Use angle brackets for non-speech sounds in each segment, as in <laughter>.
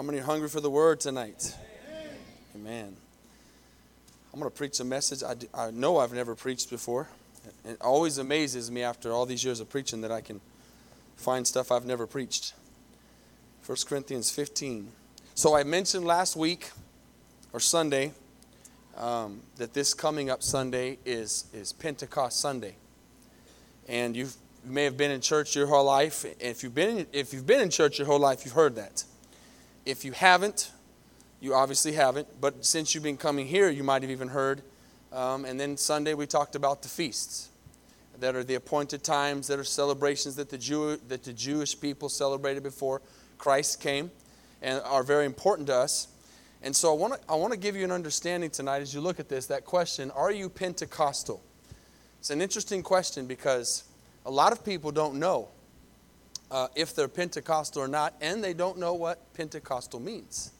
How many are hungry for the word tonight? Amen. I'm going to preach a message I, I know I've never preached before. It always amazes me after all these years of preaching that I can find stuff I've never preached. 1 Corinthians 15. So I mentioned last week or Sunday um, that this coming up Sunday is, is Pentecost Sunday. And you may have been in church your whole life. If you've, been in, if you've been in church your whole life, you've heard that. If you haven't, you obviously haven't, but since you've been coming here, you might have even heard. Um, and then Sunday, we talked about the feasts that are the appointed times, that are celebrations that the, Jew, that the Jewish people celebrated before Christ came and are very important to us. And so I want to I want to give you an understanding tonight as you look at this that question, are you Pentecostal? It's an interesting question because a lot of people don't know uh, if they're Pentecostal or not, and they don't know what Pentecostal means.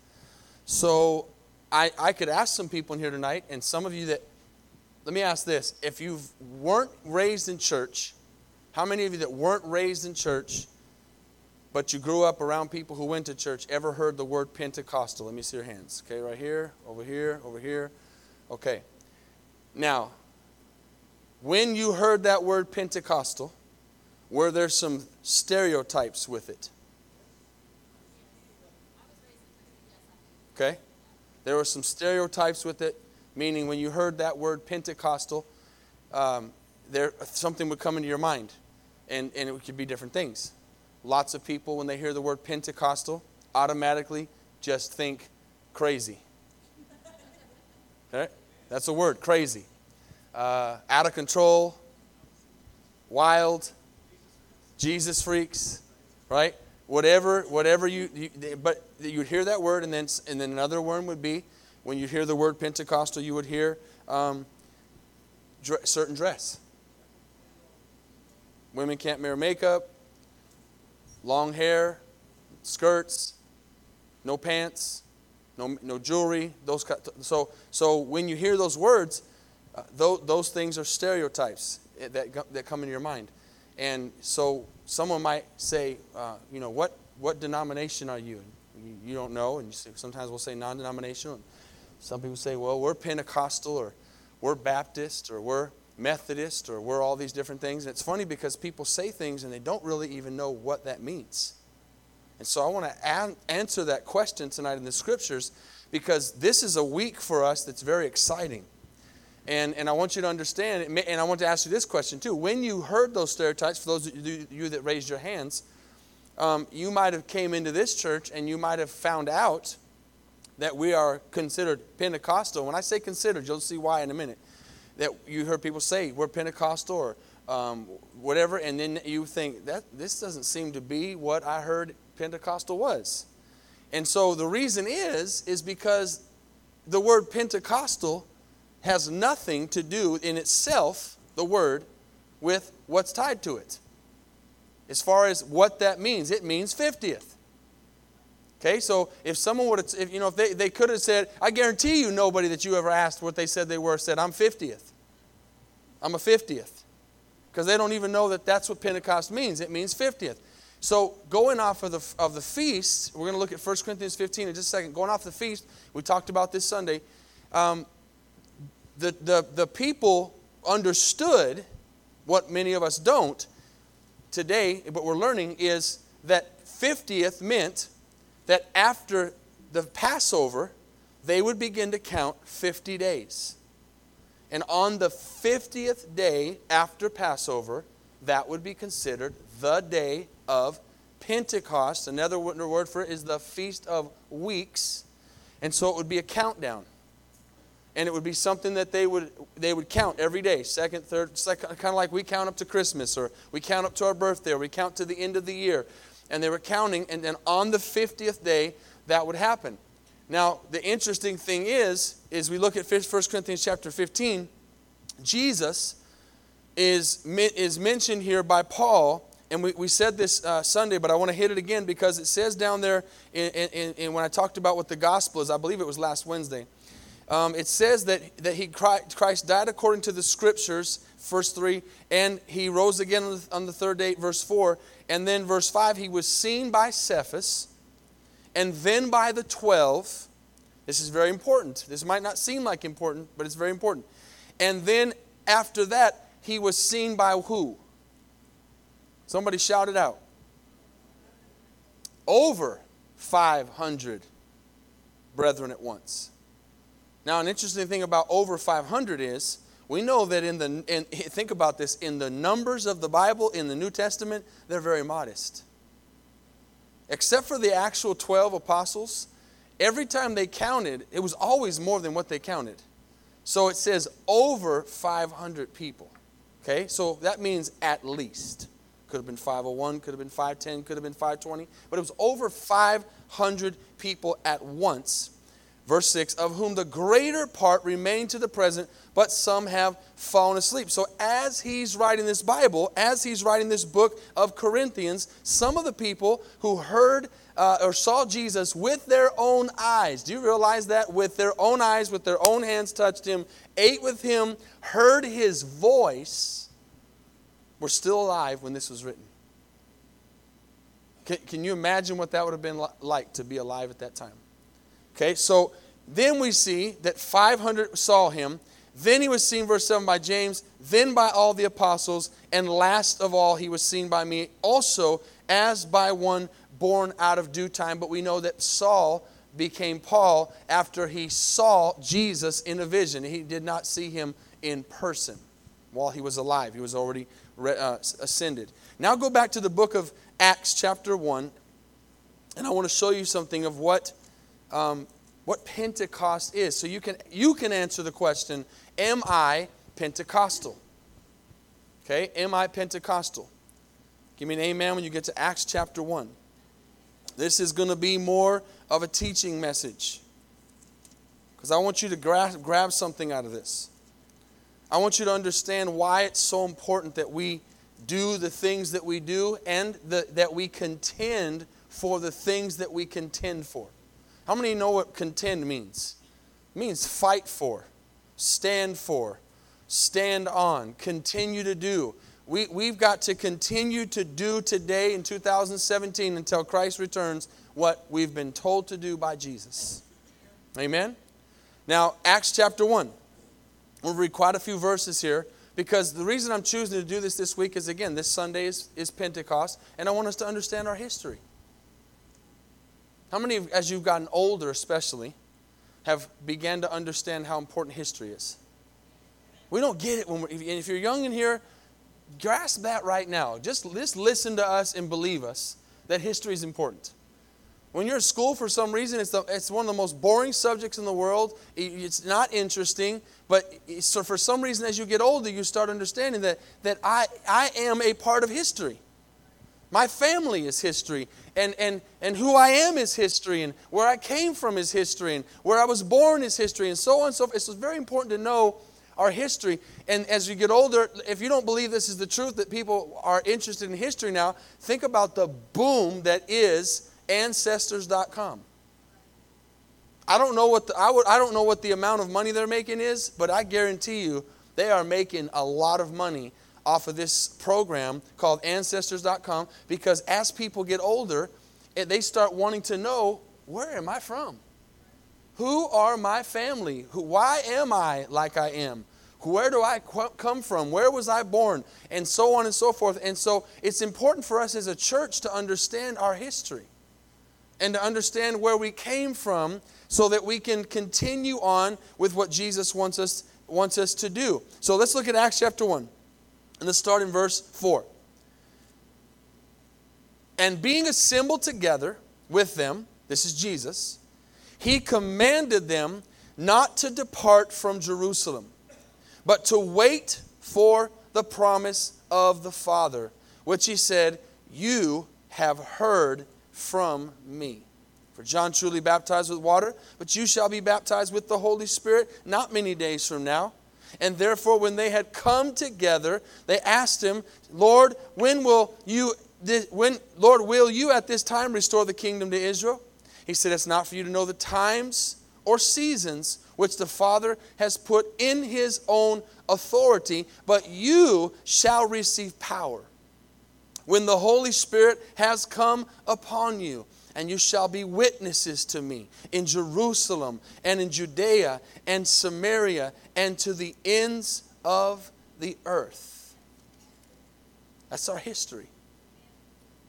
So I, I could ask some people in here tonight, and some of you that, let me ask this. If you weren't raised in church, how many of you that weren't raised in church, but you grew up around people who went to church, ever heard the word Pentecostal? Let me see your hands. Okay, right here, over here, over here. Okay. Now, when you heard that word Pentecostal, were there some stereotypes with it? Okay? There were some stereotypes with it, meaning when you heard that word Pentecostal, um, there something would come into your mind, and, and it could be different things. Lots of people, when they hear the word Pentecostal, automatically just think crazy. Okay? That's a word, crazy. Uh, out of control, wild, Jesus freaks, right? Whatever, whatever you, you but you'd hear that word, and then and then another word would be when you hear the word Pentecostal, you would hear um, certain dress. Women can't wear makeup, long hair, skirts, no pants, no, no jewelry. Those so so when you hear those words, uh, those, those things are stereotypes eh, that that come into your mind. And so someone might say, uh, you know, what, what denomination are you? you? you? don't know, and say, sometimes we'll say non denominational. Some people say, well, we're Pentecostal, or we're Baptist, or we're Methodist, or we're all these different things. And it's funny because people say things and they don't really even know what that means. And so I want to an- answer that question tonight in the scriptures because this is a week for us that's very exciting. And, and I want you to understand, and I want to ask you this question too. When you heard those stereotypes, for those of you that raised your hands, um, you might have came into this church and you might have found out that we are considered Pentecostal. When I say considered, you'll see why in a minute. That you heard people say we're Pentecostal or um, whatever, and then you think that this doesn't seem to be what I heard Pentecostal was. And so the reason is is because the word Pentecostal has nothing to do in itself, the word, with what's tied to it. As far as what that means, it means 50th. Okay, so if someone would have, if, you know, if they, they could have said, I guarantee you nobody that you ever asked what they said they were said, I'm 50th. I'm a 50th. Because they don't even know that that's what Pentecost means. It means 50th. So going off of the, of the feast, we're going to look at 1 Corinthians 15 in just a second. Going off the feast, we talked about this Sunday. Um, the, the, the people understood what many of us don't today, but we're learning is that 50th meant that after the Passover, they would begin to count 50 days. And on the 50th day after Passover, that would be considered the day of Pentecost. Another word for it is the Feast of Weeks. And so it would be a countdown and it would be something that they would they would count every day second third second, kind of like we count up to christmas or we count up to our birthday or we count to the end of the year. And they were counting and then on the 50th day that would happen. Now the interesting thing is is we look at 1 corinthians chapter 15 jesus is, is mentioned here by paul and we, we said this uh, sunday but i want to hit it again because it says down there in, in, in, when i talked about what the gospel is i believe it was last wednesday um, it says that, that he, Christ died according to the scriptures, verse 3, and he rose again on the, on the third day, verse 4. And then verse 5, he was seen by Cephas, and then by the 12. This is very important. This might not seem like important, but it's very important. And then after that, he was seen by who? Somebody shouted out. Over 500 brethren at once. Now, an interesting thing about over 500 is we know that in the, in, <laughs> think about this, in the numbers of the Bible in the New Testament, they're very modest. Except for the actual 12 apostles, every time they counted, it was always more than what they counted. So it says over 500 people. Okay, so that means at least. Could have been 501, could have been 510, could have been 520, but it was over 500 people at once. Verse 6 Of whom the greater part remain to the present, but some have fallen asleep. So, as he's writing this Bible, as he's writing this book of Corinthians, some of the people who heard uh, or saw Jesus with their own eyes, do you realize that? With their own eyes, with their own hands touched him, ate with him, heard his voice, were still alive when this was written. Can, can you imagine what that would have been like to be alive at that time? Okay, so then we see that 500 saw him. Then he was seen, verse 7, by James, then by all the apostles, and last of all, he was seen by me also as by one born out of due time. But we know that Saul became Paul after he saw Jesus in a vision. He did not see him in person while he was alive, he was already uh, ascended. Now go back to the book of Acts, chapter 1, and I want to show you something of what um, what Pentecost is. So you can, you can answer the question Am I Pentecostal? Okay, am I Pentecostal? Give me an amen when you get to Acts chapter 1. This is going to be more of a teaching message because I want you to grab, grab something out of this. I want you to understand why it's so important that we do the things that we do and the, that we contend for the things that we contend for. How many know what contend means? It means fight for, stand for, stand on, continue to do. We, we've got to continue to do today in 2017 until Christ returns what we've been told to do by Jesus. Amen? Now, Acts chapter 1. We'll read quite a few verses here because the reason I'm choosing to do this this week is again, this Sunday is, is Pentecost, and I want us to understand our history. How many, as you've gotten older especially, have began to understand how important history is? We don't get it when we're, if you're young in here, grasp that right now. Just, just listen to us and believe us that history is important. When you're at school, for some reason, it's, the, it's one of the most boring subjects in the world. It's not interesting, but so for some reason, as you get older, you start understanding that, that I, I am a part of history. My family is history, and, and, and who I am is history, and where I came from is history, and where I was born is history, and so on and so forth. It's very important to know our history. And as you get older, if you don't believe this is the truth, that people are interested in history now, think about the boom that is Ancestors.com. I don't know what the, I, would, I don't know what the amount of money they're making is, but I guarantee you they are making a lot of money off of this program called Ancestors.com because as people get older, they start wanting to know where am I from? Who are my family? Who, why am I like I am? Where do I come from? Where was I born? And so on and so forth. And so it's important for us as a church to understand our history and to understand where we came from so that we can continue on with what Jesus wants us, wants us to do. So let's look at Acts chapter 1. And let's start in verse 4. And being assembled together with them, this is Jesus, he commanded them not to depart from Jerusalem, but to wait for the promise of the Father, which he said, You have heard from me. For John truly baptized with water, but you shall be baptized with the Holy Spirit not many days from now. And therefore, when they had come together, they asked him, Lord, when will you, when, Lord, will you at this time restore the kingdom to Israel? He said, It's not for you to know the times or seasons which the Father has put in his own authority, but you shall receive power when the Holy Spirit has come upon you and you shall be witnesses to me in Jerusalem and in Judea and Samaria and to the ends of the earth. That's our history.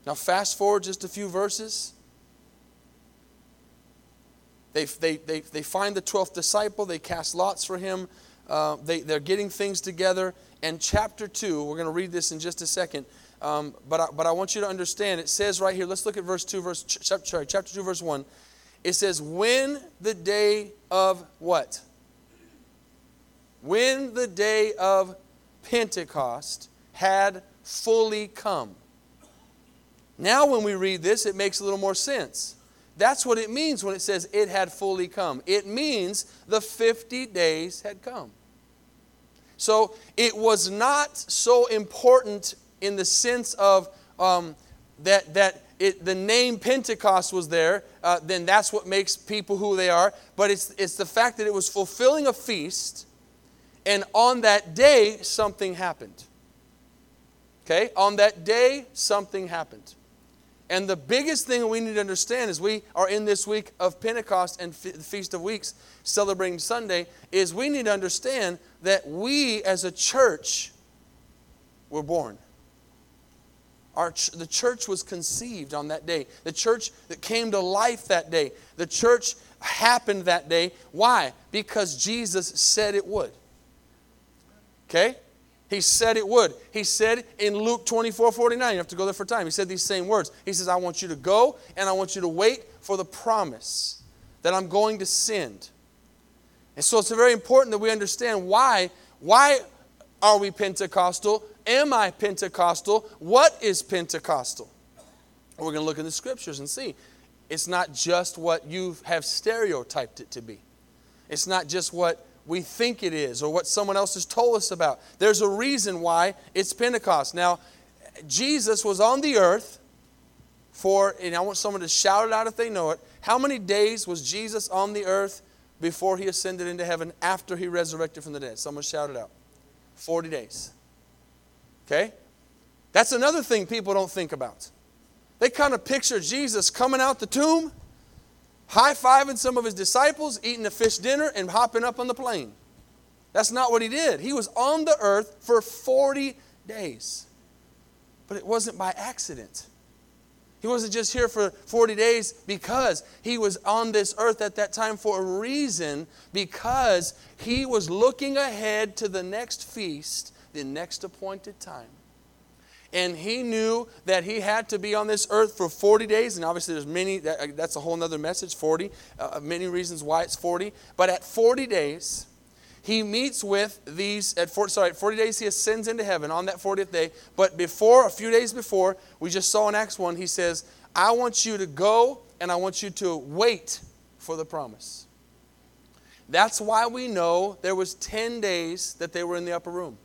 Now, fast forward just a few verses. They, they, they, they find the 12th disciple, they cast lots for him, uh, they, they're getting things together. And chapter 2, we're going to read this in just a second. Um, but, I, but I want you to understand, it says right here, let's look at verse 2, verse, ch- sorry, chapter 2, verse 1. It says, When the day of what? When the day of Pentecost had fully come. Now, when we read this, it makes a little more sense. That's what it means when it says it had fully come. It means the 50 days had come. So it was not so important in the sense of um, that, that it, the name Pentecost was there, uh, then that's what makes people who they are. But it's, it's the fact that it was fulfilling a feast, and on that day, something happened. Okay? On that day, something happened. And the biggest thing we need to understand is we are in this week of Pentecost and the Feast of Weeks, celebrating Sunday, is we need to understand that we as a church were born. Our, the church was conceived on that day. The church that came to life that day. The church happened that day. Why? Because Jesus said it would. Okay? He said it would. He said in Luke 24 49, you have to go there for time. He said these same words. He says, I want you to go and I want you to wait for the promise that I'm going to send. And so it's very important that we understand why. Why are we Pentecostal? Am I Pentecostal? What is Pentecostal? We're going to look in the scriptures and see. It's not just what you have stereotyped it to be, it's not just what we think it is or what someone else has told us about. There's a reason why it's Pentecost. Now, Jesus was on the earth for, and I want someone to shout it out if they know it. How many days was Jesus on the earth before he ascended into heaven after he resurrected from the dead? Someone shout it out. 40 days. Okay? That's another thing people don't think about. They kind of picture Jesus coming out the tomb, high fiving some of his disciples, eating a fish dinner, and hopping up on the plane. That's not what he did. He was on the earth for 40 days. But it wasn't by accident. He wasn't just here for 40 days because he was on this earth at that time for a reason, because he was looking ahead to the next feast the next appointed time. And he knew that he had to be on this earth for 40 days. And obviously, there's many, that, that's a whole other message 40, uh, many reasons why it's 40. But at 40 days, he meets with these at 40, sorry, 40 days he ascends into heaven on that 40th day. But before, a few days before, we just saw in Acts 1, he says, I want you to go and I want you to wait for the promise. That's why we know there was 10 days that they were in the upper room.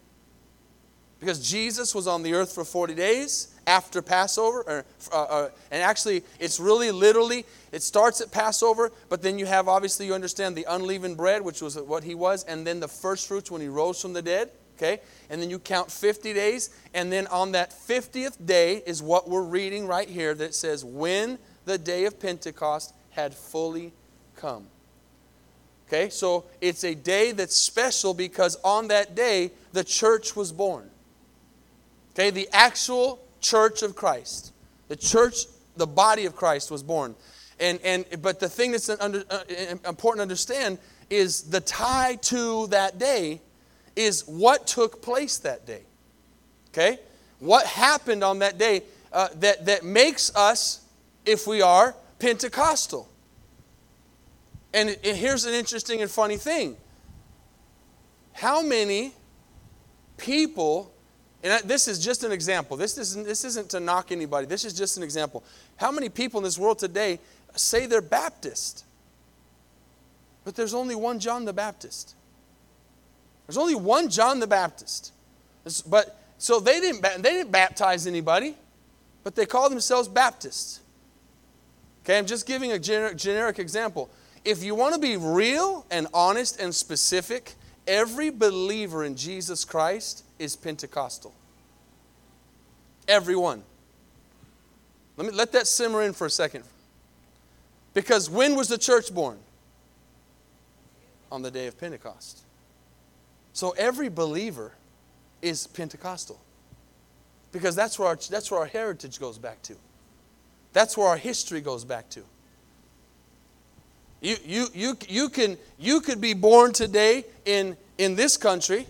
Because Jesus was on the earth for 40 days after Passover. Or, uh, uh, and actually, it's really literally, it starts at Passover, but then you have, obviously, you understand the unleavened bread, which was what he was, and then the first fruits when he rose from the dead. Okay? And then you count 50 days, and then on that 50th day is what we're reading right here that says, When the day of Pentecost had fully come. Okay? So it's a day that's special because on that day, the church was born. Okay, the actual church of Christ, the church, the body of Christ was born. And, and, but the thing that's under, uh, important to understand is the tie to that day is what took place that day. Okay? What happened on that day uh, that, that makes us, if we are, Pentecostal. And, and here's an interesting and funny thing. How many people and this is just an example. This isn't, this isn't to knock anybody. This is just an example. How many people in this world today say they're Baptist? But there's only one John the Baptist. There's only one John the Baptist. But so they didn't they didn't baptize anybody, but they call themselves Baptists. Okay, I'm just giving a generic, generic example. If you want to be real and honest and specific, every believer in Jesus Christ is Pentecostal. Everyone. Let me let that simmer in for a second. Because when was the church born? On the day of Pentecost. So every believer is Pentecostal. Because that's where our, that's where our heritage goes back to. That's where our history goes back to. You, you, you, you, can, you could be born today in, in this country,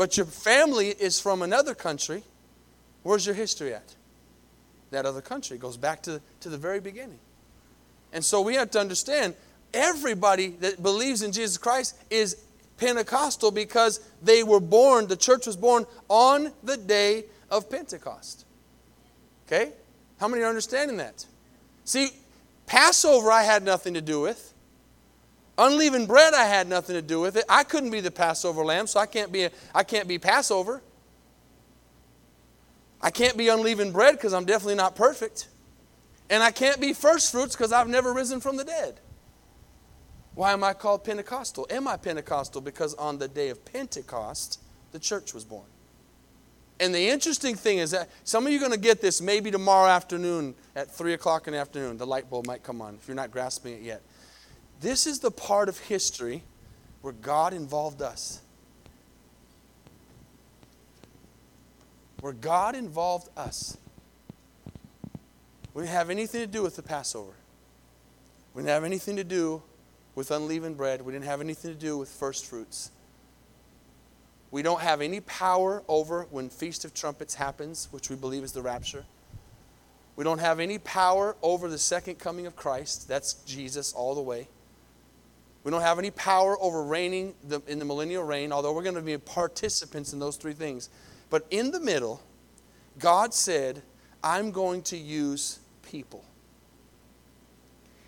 but your family is from another country. Where's your history at? That other country goes back to, to the very beginning. And so we have to understand everybody that believes in Jesus Christ is Pentecostal because they were born, the church was born on the day of Pentecost. Okay? How many are understanding that? See, Passover I had nothing to do with. Unleavened bread I had nothing to do with it. I couldn't be the Passover lamb, so I can't be a, I can't be Passover. I can't be unleavened bread because I'm definitely not perfect. And I can't be first fruits because I've never risen from the dead. Why am I called Pentecostal? Am I Pentecostal? Because on the day of Pentecost, the church was born. And the interesting thing is that some of you are going to get this maybe tomorrow afternoon at 3 o'clock in the afternoon. The light bulb might come on if you're not grasping it yet. This is the part of history where God involved us. Where God involved us. We didn't have anything to do with the Passover. We didn't have anything to do with unleavened bread. We didn't have anything to do with first fruits. We don't have any power over when Feast of Trumpets happens, which we believe is the rapture. We don't have any power over the second coming of Christ. That's Jesus all the way. We don't have any power over reigning the, in the millennial reign, although we're going to be participants in those three things. But in the middle, God said, I'm going to use people.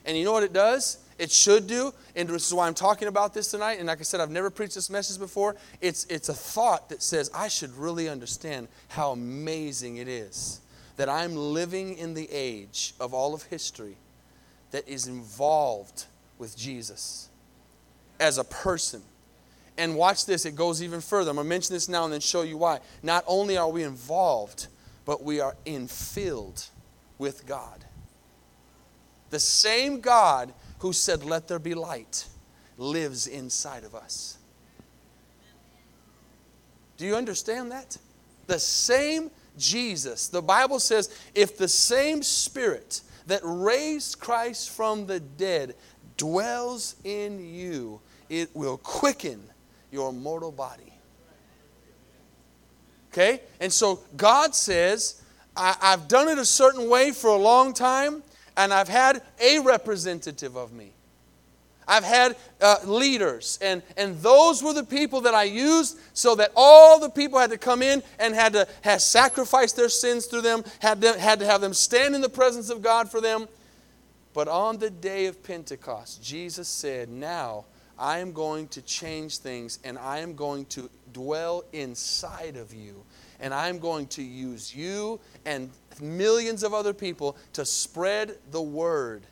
And you know what it does? It should do, and this is why I'm talking about this tonight. And like I said, I've never preached this message before. It's, it's a thought that says, I should really understand how amazing it is that I'm living in the age of all of history that is involved with Jesus as a person. And watch this, it goes even further. I'm going to mention this now and then show you why. Not only are we involved, but we are infilled with God. The same God who said, Let there be light, lives inside of us. Do you understand that? The same Jesus. The Bible says, if the same Spirit that raised Christ from the dead dwells in you, it will quicken your mortal body. Okay? And so God says, I, have done it a certain way for a long time and I've had a representative of me. I've had uh, leaders, and, and those were the people that I used so that all the people had to come in and had to have sacrificed their sins through them, had to, had to have them stand in the presence of God for them. But on the day of Pentecost, Jesus said, Now I am going to change things, and I am going to dwell inside of you, and I'm going to use you and millions of other people to spread the word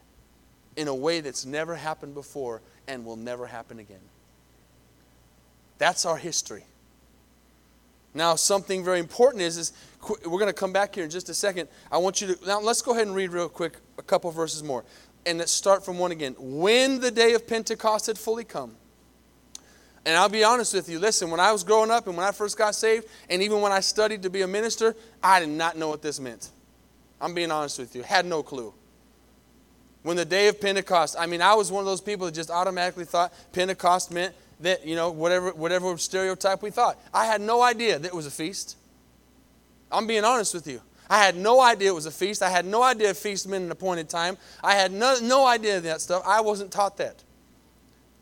in a way that's never happened before and will never happen again. That's our history. Now, something very important is, is we're going to come back here in just a second. I want you to, now let's go ahead and read real quick a couple verses more. And let's start from one again. When the day of Pentecost had fully come, and I'll be honest with you, listen, when I was growing up and when I first got saved, and even when I studied to be a minister, I did not know what this meant. I'm being honest with you, had no clue. When the day of Pentecost, I mean, I was one of those people that just automatically thought Pentecost meant that, you know, whatever, whatever stereotype we thought. I had no idea that it was a feast. I'm being honest with you. I had no idea it was a feast. I had no idea a feast meant an appointed time. I had no, no idea of that stuff. I wasn't taught that.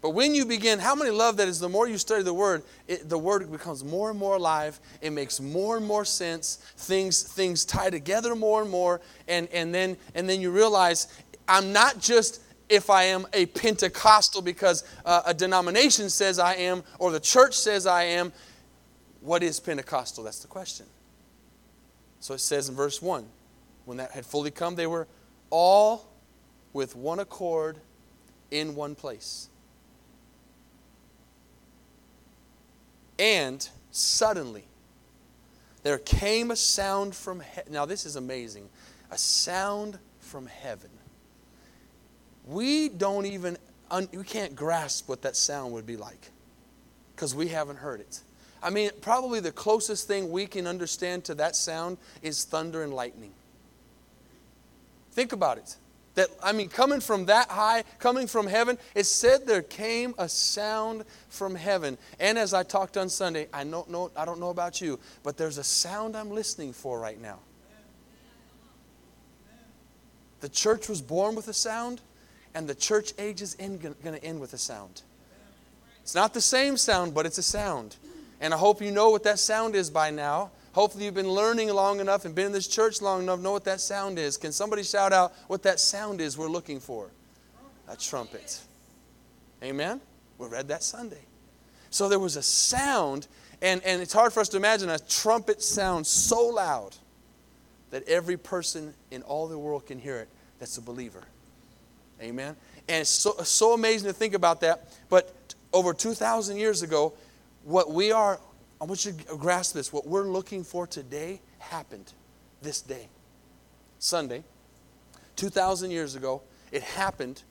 But when you begin, how many love that is the more you study the Word, it, the Word becomes more and more alive. It makes more and more sense. Things, things tie together more and more. And, and, then, and then you realize I'm not just if I am a Pentecostal because uh, a denomination says I am or the church says I am. What is Pentecostal? That's the question. So it says in verse 1 when that had fully come, they were all with one accord in one place. And suddenly, there came a sound from heaven. Now, this is amazing. A sound from heaven, we don't even, un, we can't grasp what that sound would be like because we haven't heard it. I mean, probably the closest thing we can understand to that sound is thunder and lightning. Think about it. That, I mean, coming from that high, coming from heaven, it said there came a sound from heaven. And as I talked on Sunday, I don't know, I don't know about you, but there's a sound I'm listening for right now. The church was born with a sound, and the church age is going to end with a sound. It's not the same sound, but it's a sound. And I hope you know what that sound is by now. Hopefully, you've been learning long enough and been in this church long enough to know what that sound is. Can somebody shout out what that sound is we're looking for? A trumpet. Amen? We read that Sunday. So there was a sound, and, and it's hard for us to imagine a trumpet sound so loud that every person in all the world can hear it that's a believer. Amen? And it's so, so amazing to think about that. But over 2,000 years ago, what we are I want you to grasp this. What we're looking for today happened this day. Sunday, 2,000 years ago, it happened.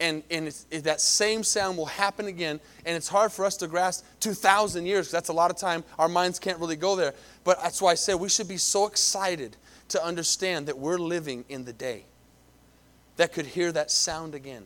And, and it, that same sound will happen again. And it's hard for us to grasp 2,000 years that's a lot of time. Our minds can't really go there. But that's why I said we should be so excited to understand that we're living in the day that could hear that sound again.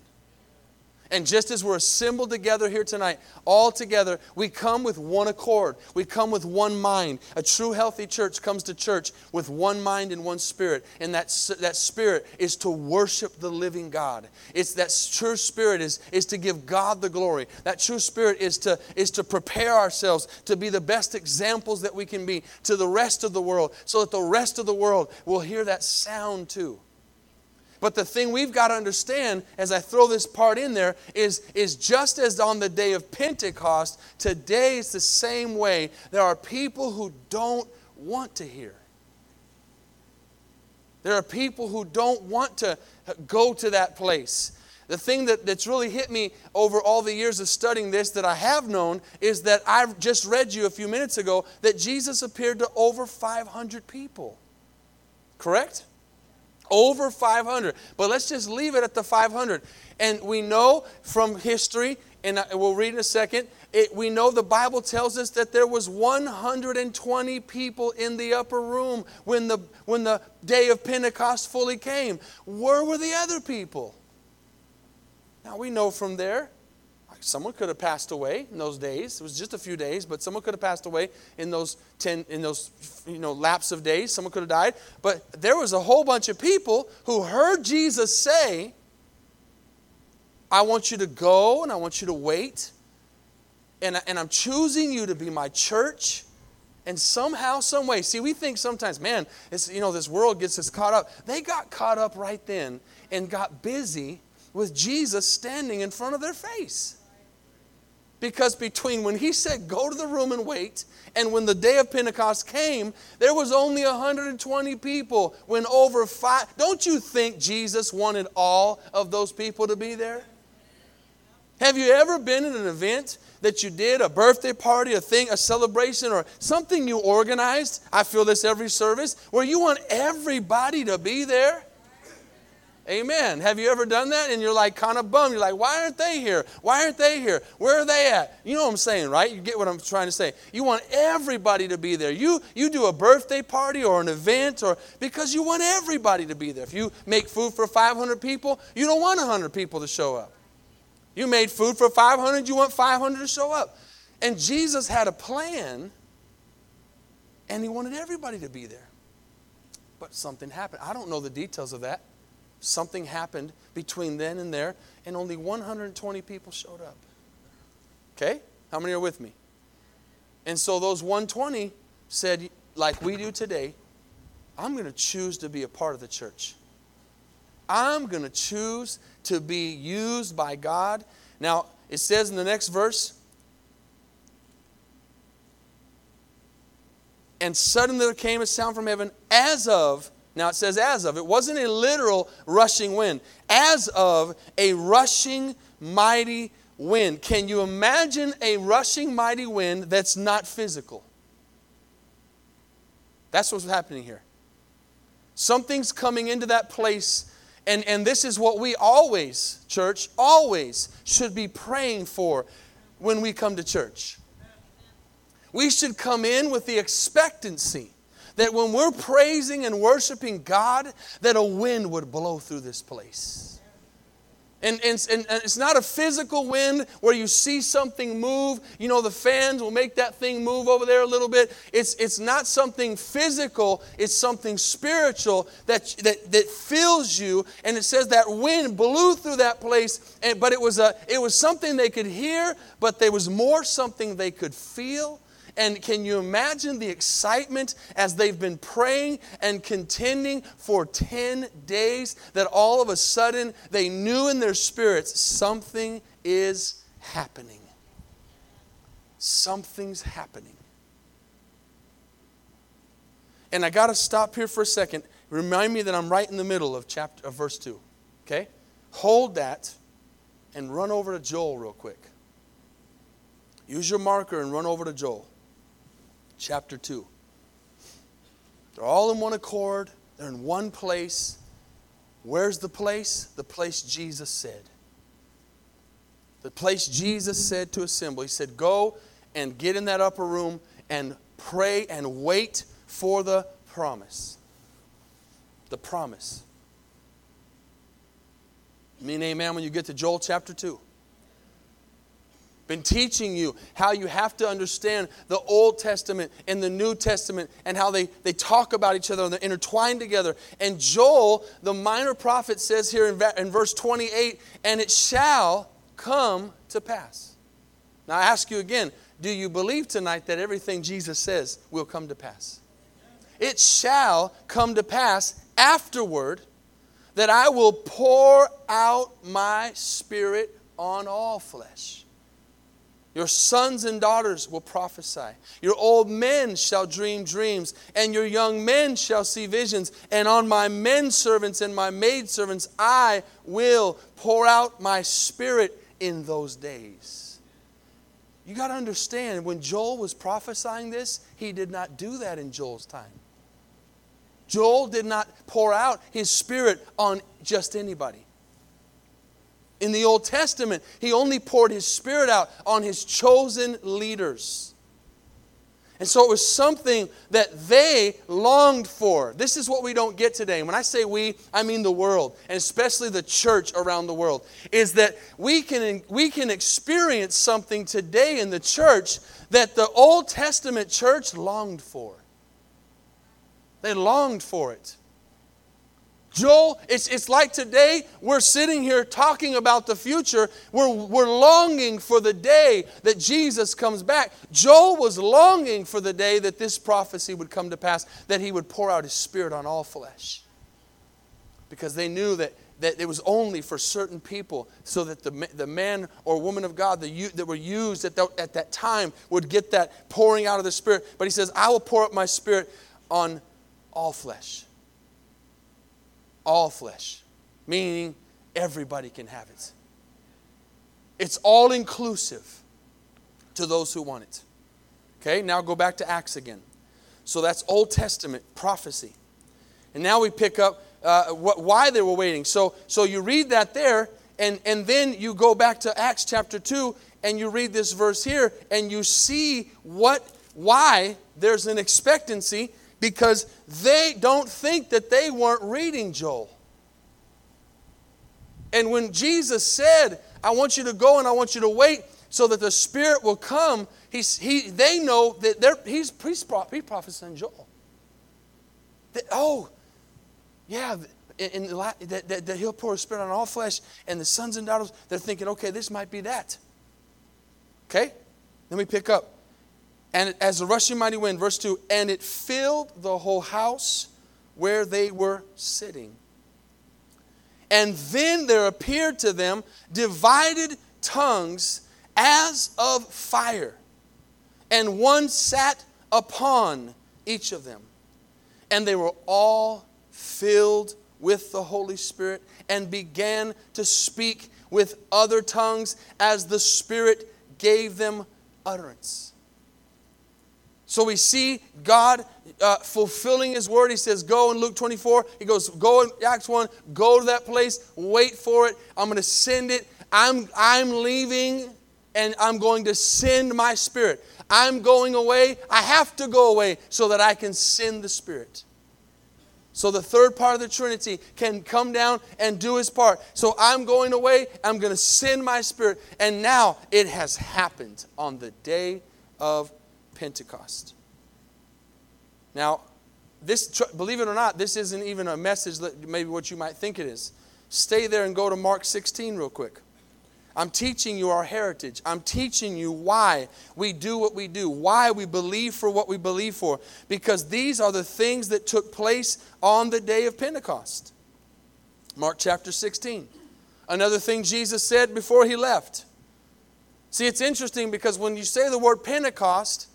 And just as we're assembled together here tonight, all together, we come with one accord. We come with one mind. A true healthy church comes to church with one mind and one spirit. And that, that spirit is to worship the living God. It's that true spirit is, is to give God the glory. That true spirit is to, is to prepare ourselves to be the best examples that we can be to the rest of the world so that the rest of the world will hear that sound too. But the thing we've got to understand as I throw this part in there is, is just as on the day of Pentecost, today is the same way. There are people who don't want to hear. There are people who don't want to go to that place. The thing that, that's really hit me over all the years of studying this that I have known is that I've just read you a few minutes ago that Jesus appeared to over 500 people. Correct? Over 500. But let's just leave it at the 500. And we know from history, and we'll read in a second, it, we know the Bible tells us that there was 120 people in the upper room when the, when the day of Pentecost fully came. Where were the other people? Now we know from there someone could have passed away in those days. It was just a few days, but someone could have passed away in those 10 in those you know lapse of days. Someone could have died. But there was a whole bunch of people who heard Jesus say, I want you to go and I want you to wait. And, and I'm choosing you to be my church. And somehow, some way, see, we think sometimes, man, it's, you know, this world gets us caught up. They got caught up right then and got busy with Jesus standing in front of their face. Because between when he said, go to the room and wait, and when the day of Pentecost came, there was only 120 people when over five. Don't you think Jesus wanted all of those people to be there? Have you ever been in an event that you did, a birthday party, a thing, a celebration, or something you organized? I feel this every service, where you want everybody to be there. Amen. Have you ever done that? And you're like kind of bummed. You're like, why aren't they here? Why aren't they here? Where are they at? You know what I'm saying, right? You get what I'm trying to say. You want everybody to be there. You you do a birthday party or an event or because you want everybody to be there. If you make food for 500 people, you don't want 100 people to show up. You made food for 500, you want 500 to show up. And Jesus had a plan and he wanted everybody to be there. But something happened. I don't know the details of that something happened between then and there, and only 120 people showed up. Okay? How many are with me? And so those 120 said, like we do today, I'm going to choose to be a part of the church. I'm going to choose to be used by God. Now, it says in the next verse, and suddenly there came a sound from heaven as of now it says as of. It wasn't a literal rushing wind. As of a rushing mighty wind. Can you imagine a rushing mighty wind that's not physical? That's what's happening here. Something's coming into that place And, and this is what we always, church, always should be praying for when we come to church. We should come in with the expectancy that when we're praising and worshiping God, that a wind would blow through this place. And, and, and, it's not a physical wind where you see something move. You know, the fans will make that thing move over there a little bit. It's, it's not something physical, it's something spiritual that, that, that fills you. And it says that wind blew through that place, and, but it was, a, it was something they could hear, but there was more something they could feel and can you imagine the excitement as they've been praying and contending for 10 days that all of a sudden they knew in their spirits something is happening? Something's happening. And I got to stop here for a second. Remind me that I'm right in the middle of chapter of verse 2. Okay? Hold that and run over to Joel real quick. Use your marker and run over to Joel chapter 2. They're all in one accord, they're in one place. Where's the place? The place Jesus said. The place Jesus said to assemble. He said, Go and get in that upper room and pray and wait for the promise. The promise. Mean amen when you get to Joel chapter 2 been teaching you how you have to understand the Old Testament and the New Testament and how they, they talk about each other and they're intertwined together. And Joel, the minor prophet, says here in, in verse 28 and it shall come to pass. Now I ask you again do you believe tonight that everything Jesus says will come to pass? It shall come to pass afterward that I will pour out my spirit on all flesh. Your sons and daughters will prophesy. Your old men shall dream dreams, and your young men shall see visions. And on my men servants and my maid servants I will pour out my spirit in those days. You got to understand, when Joel was prophesying this, he did not do that in Joel's time. Joel did not pour out his spirit on just anybody. In the Old Testament, he only poured his spirit out on his chosen leaders. And so it was something that they longed for. This is what we don't get today. And when I say we, I mean the world, and especially the church around the world, is that we can, we can experience something today in the church that the Old Testament church longed for. They longed for it. Joel, it's, it's like today we're sitting here talking about the future. We're, we're longing for the day that Jesus comes back. Joel was longing for the day that this prophecy would come to pass, that he would pour out his spirit on all flesh. Because they knew that, that it was only for certain people, so that the, the man or woman of God the, that were used at, the, at that time would get that pouring out of the Spirit. But he says, I will pour out my Spirit on all flesh all flesh, meaning everybody can have it. It's all inclusive to those who want it. Okay, now go back to Acts again. So that's Old Testament prophecy. And now we pick up uh, why they were waiting. So, so you read that there, and, and then you go back to Acts chapter 2, and you read this verse here, and you see what, why there's an expectancy because they don't think that they weren't reading Joel. And when Jesus said, I want you to go and I want you to wait so that the Spirit will come, he's, he, they know that they're, he's, he's, he's prophesying Joel. That, oh, yeah, in, in, that, that, that he'll pour his Spirit on all flesh, and the sons and daughters, they're thinking, okay, this might be that. Okay? Let me pick up. And as a rushing mighty wind, verse 2, and it filled the whole house where they were sitting. And then there appeared to them divided tongues as of fire, and one sat upon each of them. And they were all filled with the Holy Spirit and began to speak with other tongues as the Spirit gave them utterance. So we see God uh, fulfilling His word. He says, Go in Luke 24. He goes, Go in Acts 1, go to that place, wait for it. I'm going to send it. I'm, I'm leaving and I'm going to send my spirit. I'm going away. I have to go away so that I can send the spirit. So the third part of the Trinity can come down and do his part. So I'm going away. I'm going to send my spirit. And now it has happened on the day of Pentecost. Now, this, believe it or not, this isn't even a message that maybe what you might think it is. Stay there and go to Mark 16 real quick. I'm teaching you our heritage. I'm teaching you why we do what we do, why we believe for what we believe for, because these are the things that took place on the day of Pentecost. Mark chapter 16. Another thing Jesus said before he left. See, it's interesting because when you say the word Pentecost,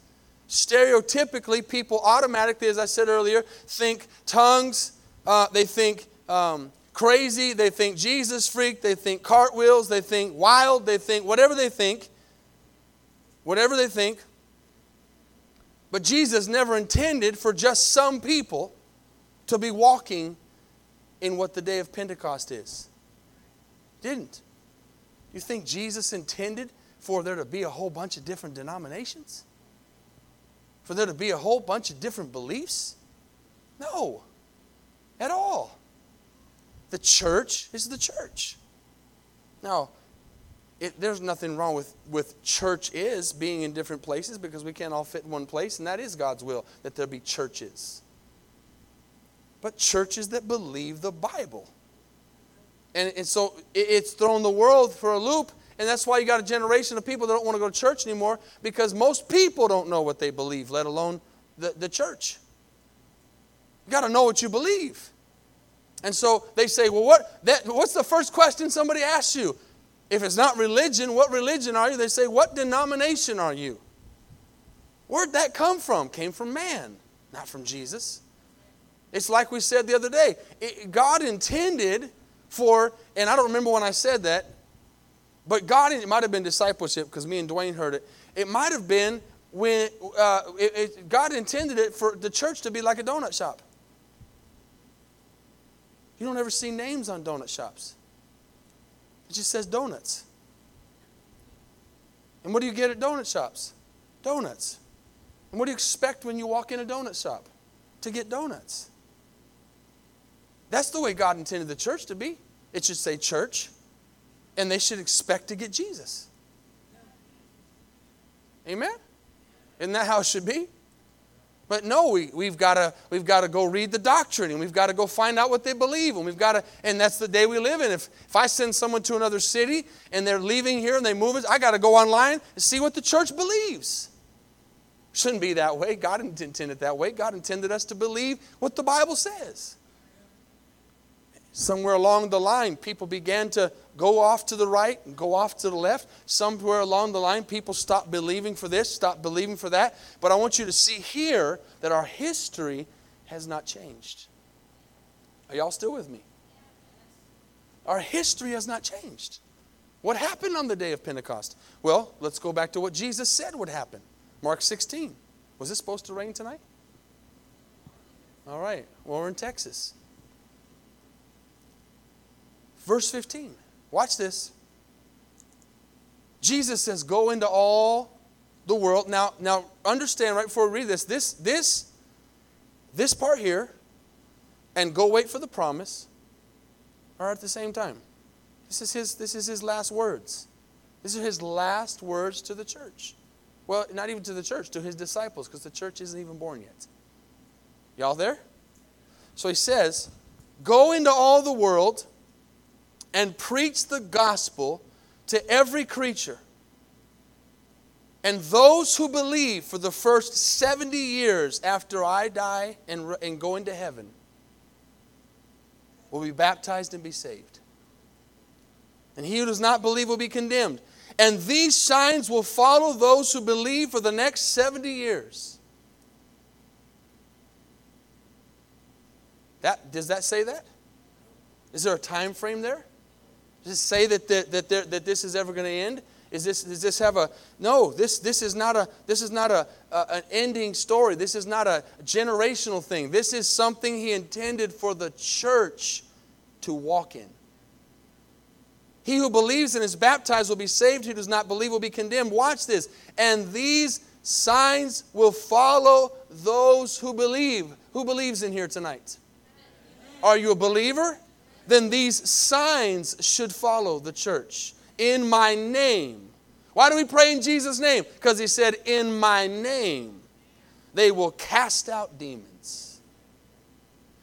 stereotypically people automatically, as I said earlier, think tongues, uh, they think um, crazy, they think Jesus freak, they think cartwheels, they think wild, they think whatever they think, whatever they think. But Jesus never intended for just some people to be walking in what the day of Pentecost is. Didn't. You think Jesus intended for there to be a whole bunch of different denominations? For there to be a whole bunch of different beliefs? No, at all. The church is the church. Now, it, there's nothing wrong with, with church is being in different places because we can't all fit in one place, and that is God's will that there be churches. But churches that believe the Bible. And, and so it, it's thrown the world for a loop, and that's why you got a generation of people that don't want to go to church anymore because most people don't know what they believe, let alone the, the church. You got to know what you believe. And so they say, well, what, that, what's the first question somebody asks you? If it's not religion, what religion are you? They say, what denomination are you? Where'd that come from? Came from man, not from Jesus. It's like we said the other day. It, God intended for, and I don't remember when I said that, but God, it might have been discipleship because me and Dwayne heard it. It might have been when uh, it, it, God intended it for the church to be like a donut shop. You don't ever see names on donut shops. It just says donuts. And what do you get at donut shops? Donuts. And what do you expect when you walk in a donut shop? To get donuts. That's the way God intended the church to be. It should say church, and they should expect to get Jesus. Amen? Isn't that how it should be? But no, we, we've got we've to go read the doctrine and we've got to go find out what they believe and we've got to and that's the day we live in. If if I send someone to another city and they're leaving here and they move I got to go online and see what the church believes. Shouldn't be that way. God didn't intend it that way. God intended us to believe what the Bible says somewhere along the line, people began to go off to the right and go off to the left. Somewhere along the line, people stopped believing for this, stopped believing for that. But I want you to see here that our history has not changed. Are y'all still with me? Our history has not changed. What happened on the day of Pentecost? Well, let's go back to what Jesus said would happen. Mark 16. Was it supposed to rain tonight? All right. Well, we're in Texas. Verse 15. Watch this. Jesus says, Go into all the world. Now, now understand right before we read this, this, this, this part here, and go wait for the promise are at the same time. This is his, this is his last words. These are his last words to the church. Well, not even to the church, to his disciples, because the church isn't even born yet. Y'all there? So he says, Go into all the world and preach the gospel to every creature. And those who believe for the first 70 years after I die and, and go into heaven will be baptized and be saved. And he who does not believe will be condemned. And these signs will follow those who believe for the next 70 years. That, does that say that? Is there a time frame there? Say that, that, that, that this is ever going to end? Is this, does this have a no? This this is not a this is not a, a, an ending story. This is not a generational thing. This is something He intended for the church to walk in. He who believes and is baptized will be saved. Who does not believe will be condemned. Watch this. And these signs will follow those who believe. Who believes in here tonight? Are you a believer? Then these signs should follow the church in my name. Why do we pray in Jesus' name? Because he said, In my name, they will cast out demons.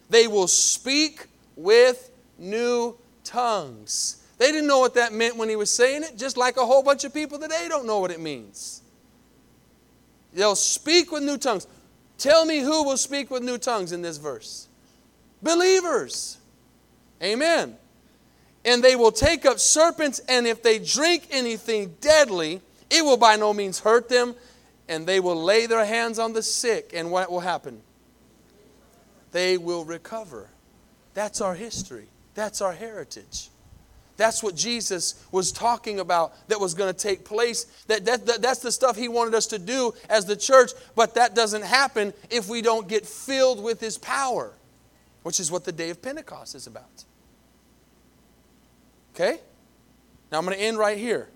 They will speak with new tongues. They didn't know what that meant when he was saying it, just like a whole bunch of people today don't know what it means. They'll speak with new tongues. Tell me who will speak with new tongues in this verse. Believers. Amen and they will take up serpents, and if they drink anything deadly, it will by no means hurt them, and they will lay their hands on the sick, and what will happen? They will recover. That's our history, that's our heritage. That's what Jesus was talking about that was going to take place. That, that, that, that's the stuff he wanted us to do as the church, but that doesn't happen if we don't get filled with his power, which is what the day of Pentecost is about. Okay? Now I'm going to end right here.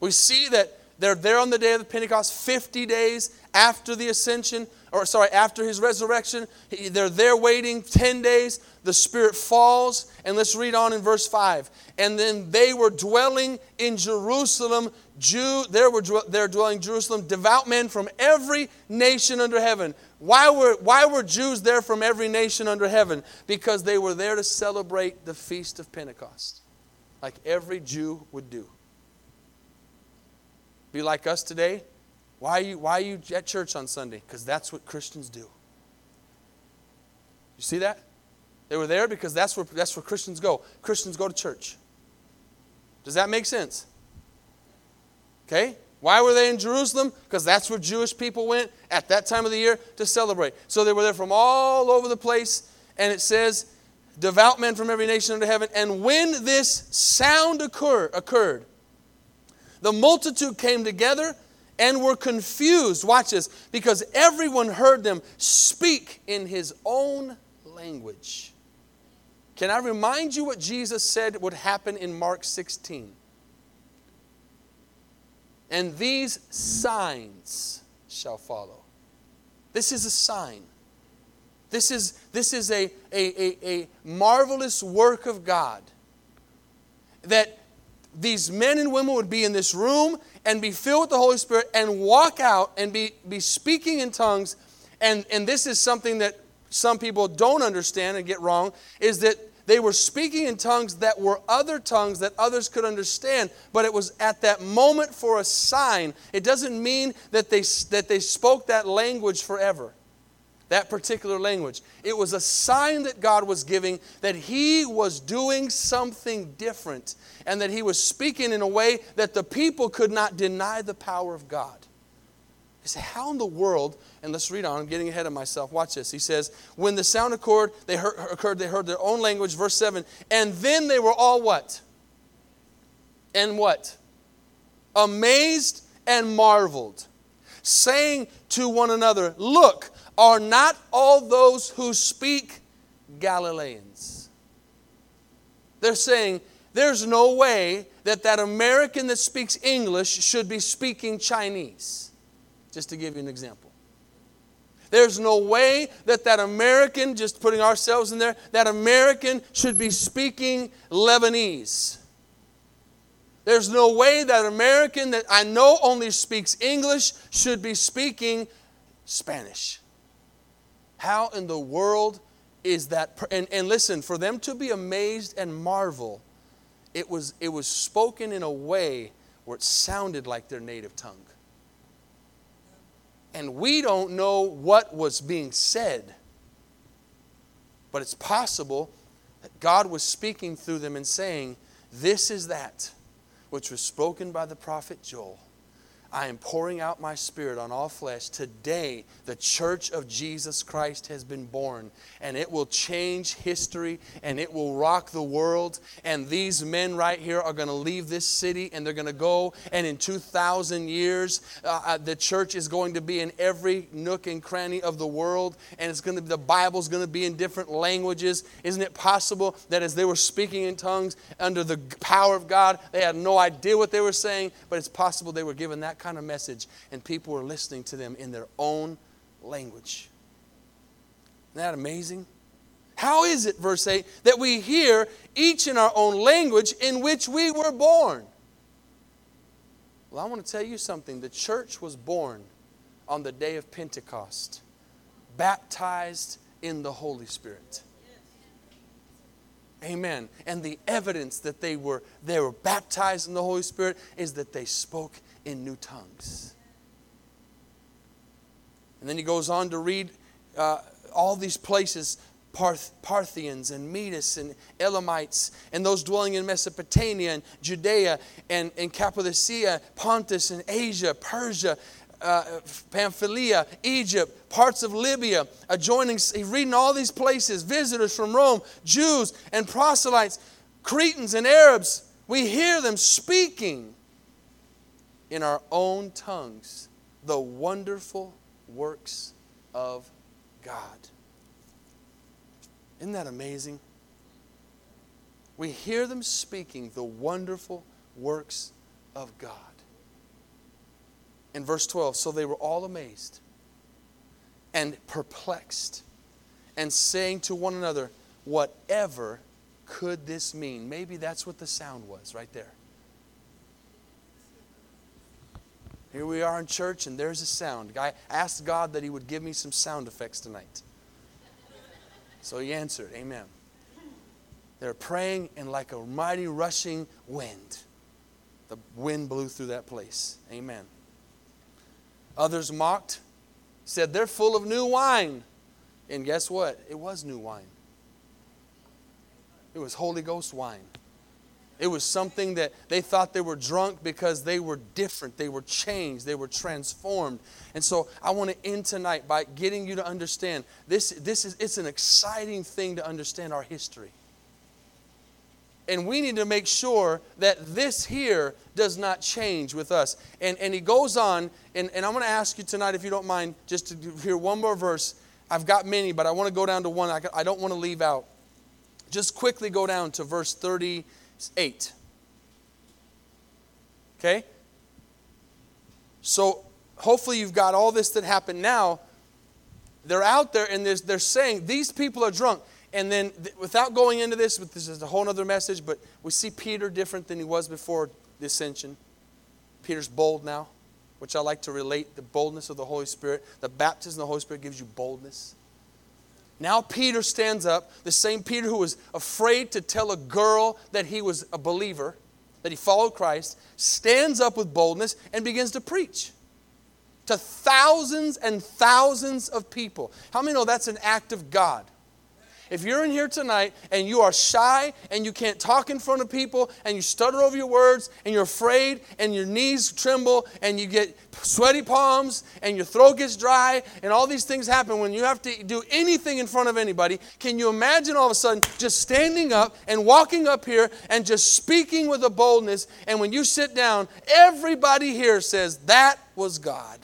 We see that they're there on the day of the Pentecost, 50 days after the ascension, or sorry, after his resurrection. They're there waiting 10 days. The Spirit falls, and let's read on in verse 5. And then they were dwelling in Jerusalem, Jew, there were there dwelling Jerusalem, devout men from every nation under heaven. Why were, why were Jews there from every nation under heaven? Because they were there to celebrate the feast of Pentecost, like every Jew would do. Be like us today. Why are you, why are you at church on Sunday? Because that's what Christians do. You see that? They were there because that's where, that's where Christians go. Christians go to church. Does that make sense? Okay? Why were they in Jerusalem? Because that's where Jewish people went at that time of the year to celebrate. So they were there from all over the place, and it says, devout men from every nation under heaven. And when this sound occur, occurred, the multitude came together and were confused. Watch this, because everyone heard them speak in his own language. Can I remind you what Jesus said would happen in Mark 16? and these signs shall follow. This is a sign. This is, this is a, a, a, a marvelous work of God. That these men and women would be in this room and be filled with the Holy Spirit and walk out and be, be speaking in tongues. And, and this is something that some people don't understand and get wrong is that they were speaking in tongues that were other tongues that others could understand, but it was at that moment for a sign. It doesn't mean that they, that they spoke that language forever, that particular language. It was a sign that God was giving that He was doing something different and that He was speaking in a way that the people could not deny the power of God. You say, how in the world, and let's read on, I'm getting ahead of myself. Watch this. He says, when the sound occurred, they heard, occurred, they heard their own language, verse 7, and then they were all what? And what? Amazed and marveled, saying to one another, Look, are not all those who speak Galileans? They're saying, there's no way that that American that speaks English should be speaking Chinese just to give you an example. There's no way that that American, just putting ourselves in there, that American should be speaking Lebanese. There's no way that American that I know only speaks English should be speaking Spanish. How in the world is that? And, and listen, for them to be amazed and marvel, it was, it was spoken in a way where it sounded like their native tongue and we don't know what was being said. But it's possible that God was speaking through them and saying, This is that which was spoken by the prophet Joel. I am pouring out my spirit on all flesh. Today, the church of Jesus Christ has been born, and it will change history and it will rock the world. And these men right here are going to leave this city and they're going to go, and in 2,000 years, uh, uh, the church is going to be in every nook and cranny of the world, and it's going to the Bible's going to be in different languages. Isn't it possible that as they were speaking in tongues under the power of God, they had no idea what they were saying, but it's possible they were given that kind of message, and people were listening to them in their own language. Isn't that amazing? How is it, verse 8, that we hear each in our own language in which we were born? Well, I want to tell you something. The church was born on the day of Pentecost, baptized in the Holy Spirit. Amen. And the evidence that they were they were baptized in the Holy Spirit is that they spoke in new tongues. And then he goes on to read uh, all these places Parth- Parthians and Medes and Elamites and those dwelling in Mesopotamia and Judea and, and Cappadocia, Pontus and Asia, Persia, uh, Pamphylia, Egypt, parts of Libya, adjoining, he's reading all these places, visitors from Rome, Jews and proselytes, Cretans and Arabs. We hear them speaking in our own tongues the wonderful works of God. Isn't that amazing? We hear them speaking the wonderful works of God. In verse 12, so they were all amazed and perplexed and saying to one another, Whatever could this mean? Maybe that's what the sound was right there. Here we are in church, and there's a sound. I asked God that He would give me some sound effects tonight. So He answered, Amen. They're praying, and like a mighty rushing wind, the wind blew through that place. Amen. Others mocked, said, They're full of new wine. And guess what? It was new wine, it was Holy Ghost wine. It was something that they thought they were drunk because they were different. They were changed. They were transformed. And so I want to end tonight by getting you to understand this, this is it's an exciting thing to understand our history. And we need to make sure that this here does not change with us. And, and he goes on, and, and I'm going to ask you tonight, if you don't mind, just to hear one more verse. I've got many, but I want to go down to one I, I don't want to leave out. Just quickly go down to verse 30 8. Okay? So hopefully you've got all this that happened now. They're out there and they're saying these people are drunk. And then, without going into this, this is a whole other message, but we see Peter different than he was before the ascension. Peter's bold now, which I like to relate the boldness of the Holy Spirit. The baptism of the Holy Spirit gives you boldness. Now Peter stands up, the same Peter who was afraid to tell a girl that he was a believer, that he followed Christ, stands up with boldness and begins to preach to thousands and thousands of people. How many know that's an act of God? If you're in here tonight and you are shy and you can't talk in front of people and you stutter over your words and you're afraid and your knees tremble and you get sweaty palms and your throat gets dry and all these things happen when you have to do anything in front of anybody, can you imagine all of a sudden just standing up and walking up here and just speaking with a boldness? And when you sit down, everybody here says, That was God.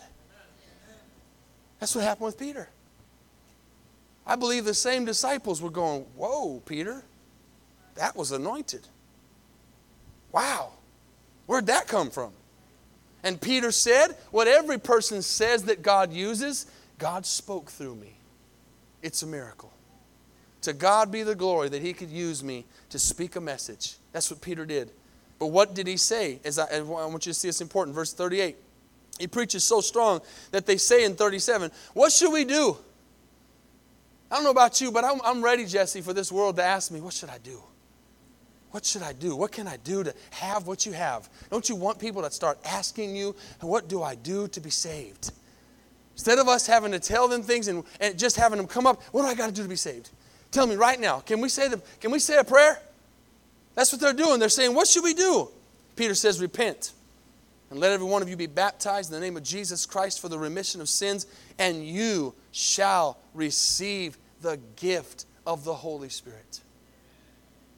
That's what happened with Peter. I believe the same disciples were going, Whoa, Peter, that was anointed. Wow, where'd that come from? And Peter said, What every person says that God uses, God spoke through me. It's a miracle. To God be the glory that He could use me to speak a message. That's what Peter did. But what did he say? As I, I want you to see it's important. Verse 38. He preaches so strong that they say in 37, What should we do? I don't know about you, but I'm, I'm ready, Jesse, for this world to ask me, what should I do? What should I do? What can I do to have what you have? Don't you want people to start asking you, what do I do to be saved? Instead of us having to tell them things and, and just having them come up, what do I got to do to be saved? Tell me right now. Can we say the, Can we say a prayer? That's what they're doing. They're saying, what should we do? Peter says, repent and let every one of you be baptized in the name of Jesus Christ for the remission of sins, and you shall receive the gift of the Holy Spirit.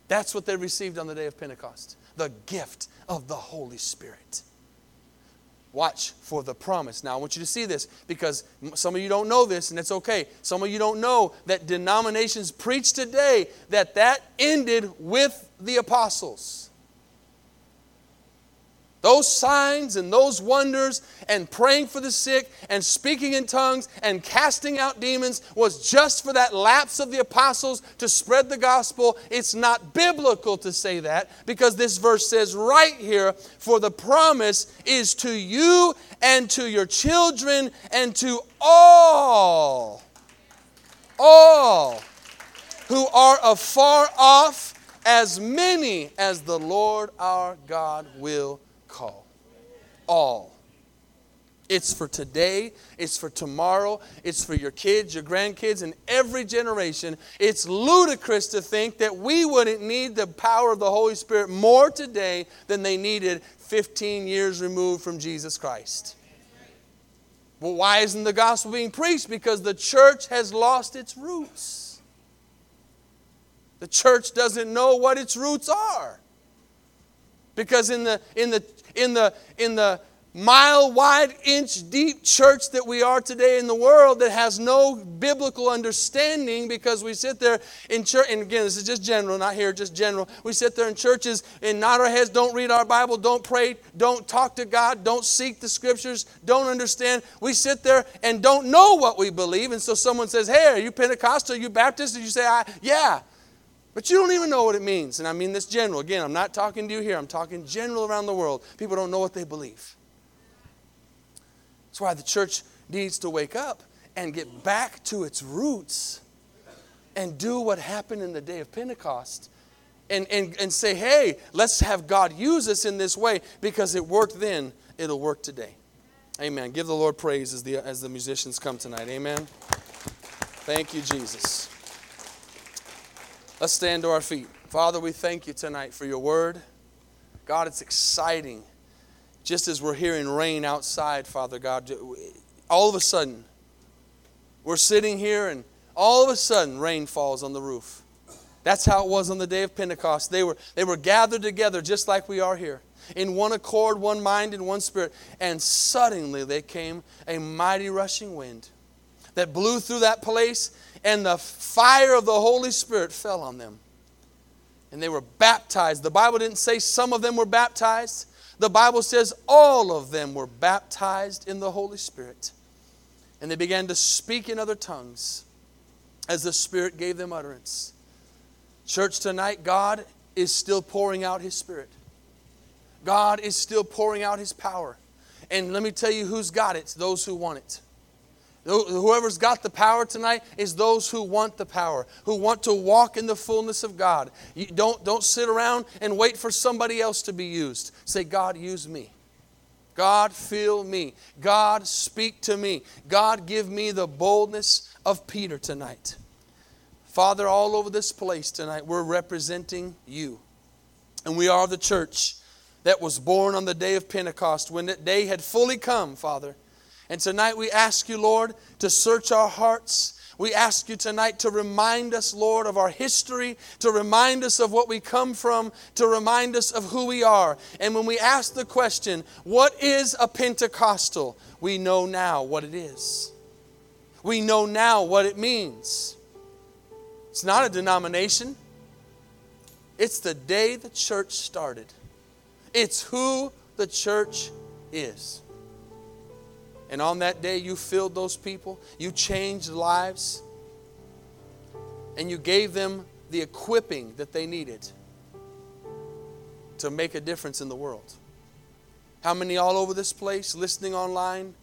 That's what they received on the day of Pentecost the gift of the Holy Spirit. Watch for the promise. Now, I want you to see this because some of you don't know this, and it's okay. Some of you don't know that denominations preach today that that ended with the apostles. Those signs and those wonders and praying for the sick and speaking in tongues and casting out demons was just for that lapse of the apostles to spread the gospel. It's not biblical to say that because this verse says right here, for the promise is to you and to your children and to all, all who are afar off, as many as the Lord our God will call. All. It's for today, it's for tomorrow, it's for your kids, your grandkids, and every generation. It's ludicrous to think that we wouldn't need the power of the Holy Spirit more today than they needed 15 years removed from Jesus Christ. Well, why isn't the gospel being preached? Because the church has lost its roots. The church doesn't know what its roots are. Because in the, in the in the, in the mile wide, inch deep church that we are today in the world that has no biblical understanding because we sit there in church, and again, this is just general, not here, just general. We sit there in churches and nod our heads, don't read our Bible, don't pray, don't talk to God, don't seek the scriptures, don't understand. We sit there and don't know what we believe. And so someone says, Hey, are you Pentecostal? Are you Baptist? And you say, I, Yeah. But you don't even know what it means. And I mean this general. Again, I'm not talking to you here, I'm talking general around the world. People don't know what they believe. That's why the church needs to wake up and get back to its roots and do what happened in the day of Pentecost. And, and, and say, hey, let's have God use us in this way because it worked then, it'll work today. Amen. Give the Lord praise as the, as the musicians come tonight. Amen. Thank you, Jesus. Let's stand to our feet. Father, we thank you tonight for your word. God, it's exciting. Just as we're hearing rain outside, Father God, all of a sudden, we're sitting here and all of a sudden rain falls on the roof. That's how it was on the day of Pentecost. They were, they were gathered together just like we are here, in one accord, one mind, and one spirit. And suddenly there came a mighty rushing wind that blew through that place and the fire of the Holy Spirit fell on them. And they were baptized. The Bible didn't say some of them were baptized. The Bible says all of them were baptized in the Holy Spirit. And they began to speak in other tongues as the Spirit gave them utterance. Church, tonight, God is still pouring out His Spirit. God is still pouring out His power. And let me tell you who's got it those who want it. Whoever's got the power tonight is those who want the power, who want to walk in the fullness of God. You don't, don't sit around and wait for somebody else to be used. Say, God, use me. God, fill me. God, speak to me. God, give me the boldness of Peter tonight. Father, all over this place tonight, we're representing you. And we are the church that was born on the day of Pentecost when that day had fully come, Father. And tonight we ask you, Lord, to search our hearts. We ask you tonight to remind us, Lord, of our history, to remind us of what we come from, to remind us of who we are. And when we ask the question, what is a Pentecostal? We know now what it is. We know now what it means. It's not a denomination, it's the day the church started, it's who the church is. And on that day, you filled those people, you changed lives, and you gave them the equipping that they needed to make a difference in the world. How many all over this place, listening online,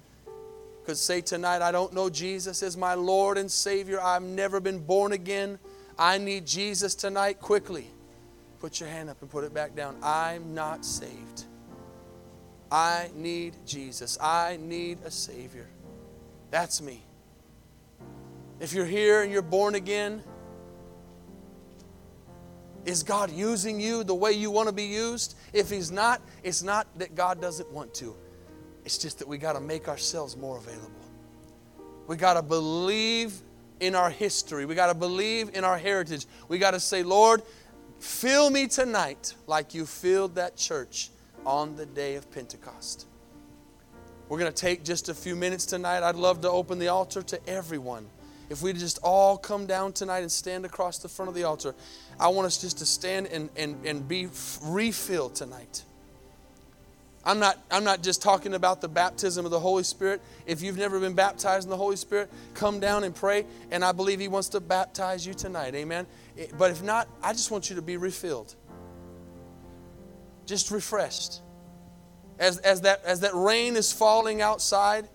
could say tonight, I don't know Jesus as my Lord and Savior. I've never been born again. I need Jesus tonight quickly. Put your hand up and put it back down. I'm not saved. I need Jesus. I need a Savior. That's me. If you're here and you're born again, Is God using you the way you want to be used? If He's not, it's not that God doesn't want to. It's just that we got to make ourselves more available. We got to believe in our history. We got to believe in our heritage. We got to say, Lord, fill me tonight like you filled that church on the day of Pentecost. We're going to take just a few minutes tonight. I'd love to open the altar to everyone. If we just all come down tonight and stand across the front of the altar, I want us just to stand and, and, and be refilled tonight. I'm not, I'm not just talking about the baptism of the Holy Spirit. If you've never been baptized in the Holy Spirit, come down and pray, and I believe He wants to baptize you tonight. Amen. But if not, I just want you to be refilled, just refreshed. As, as, that, as that rain is falling outside,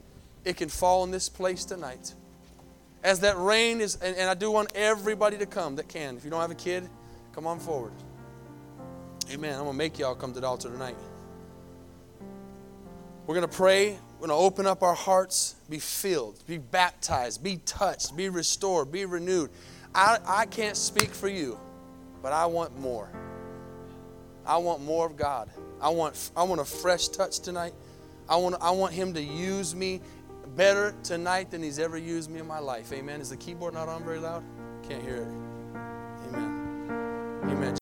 it can fall in this place tonight. As that rain is, and, and I do want everybody to come that can. If you don't have a kid, come on forward. Amen. I'm going to make y'all come to the altar tonight. We're going to pray. We're going to open up our hearts, be filled, be baptized, be touched, be restored, be renewed. I, I can't speak for you, but I want more. I want more of God. I want, I want a fresh touch tonight. I want, I want Him to use me better tonight than He's ever used me in my life. Amen. Is the keyboard not on very loud? Can't hear it. Amen. Amen.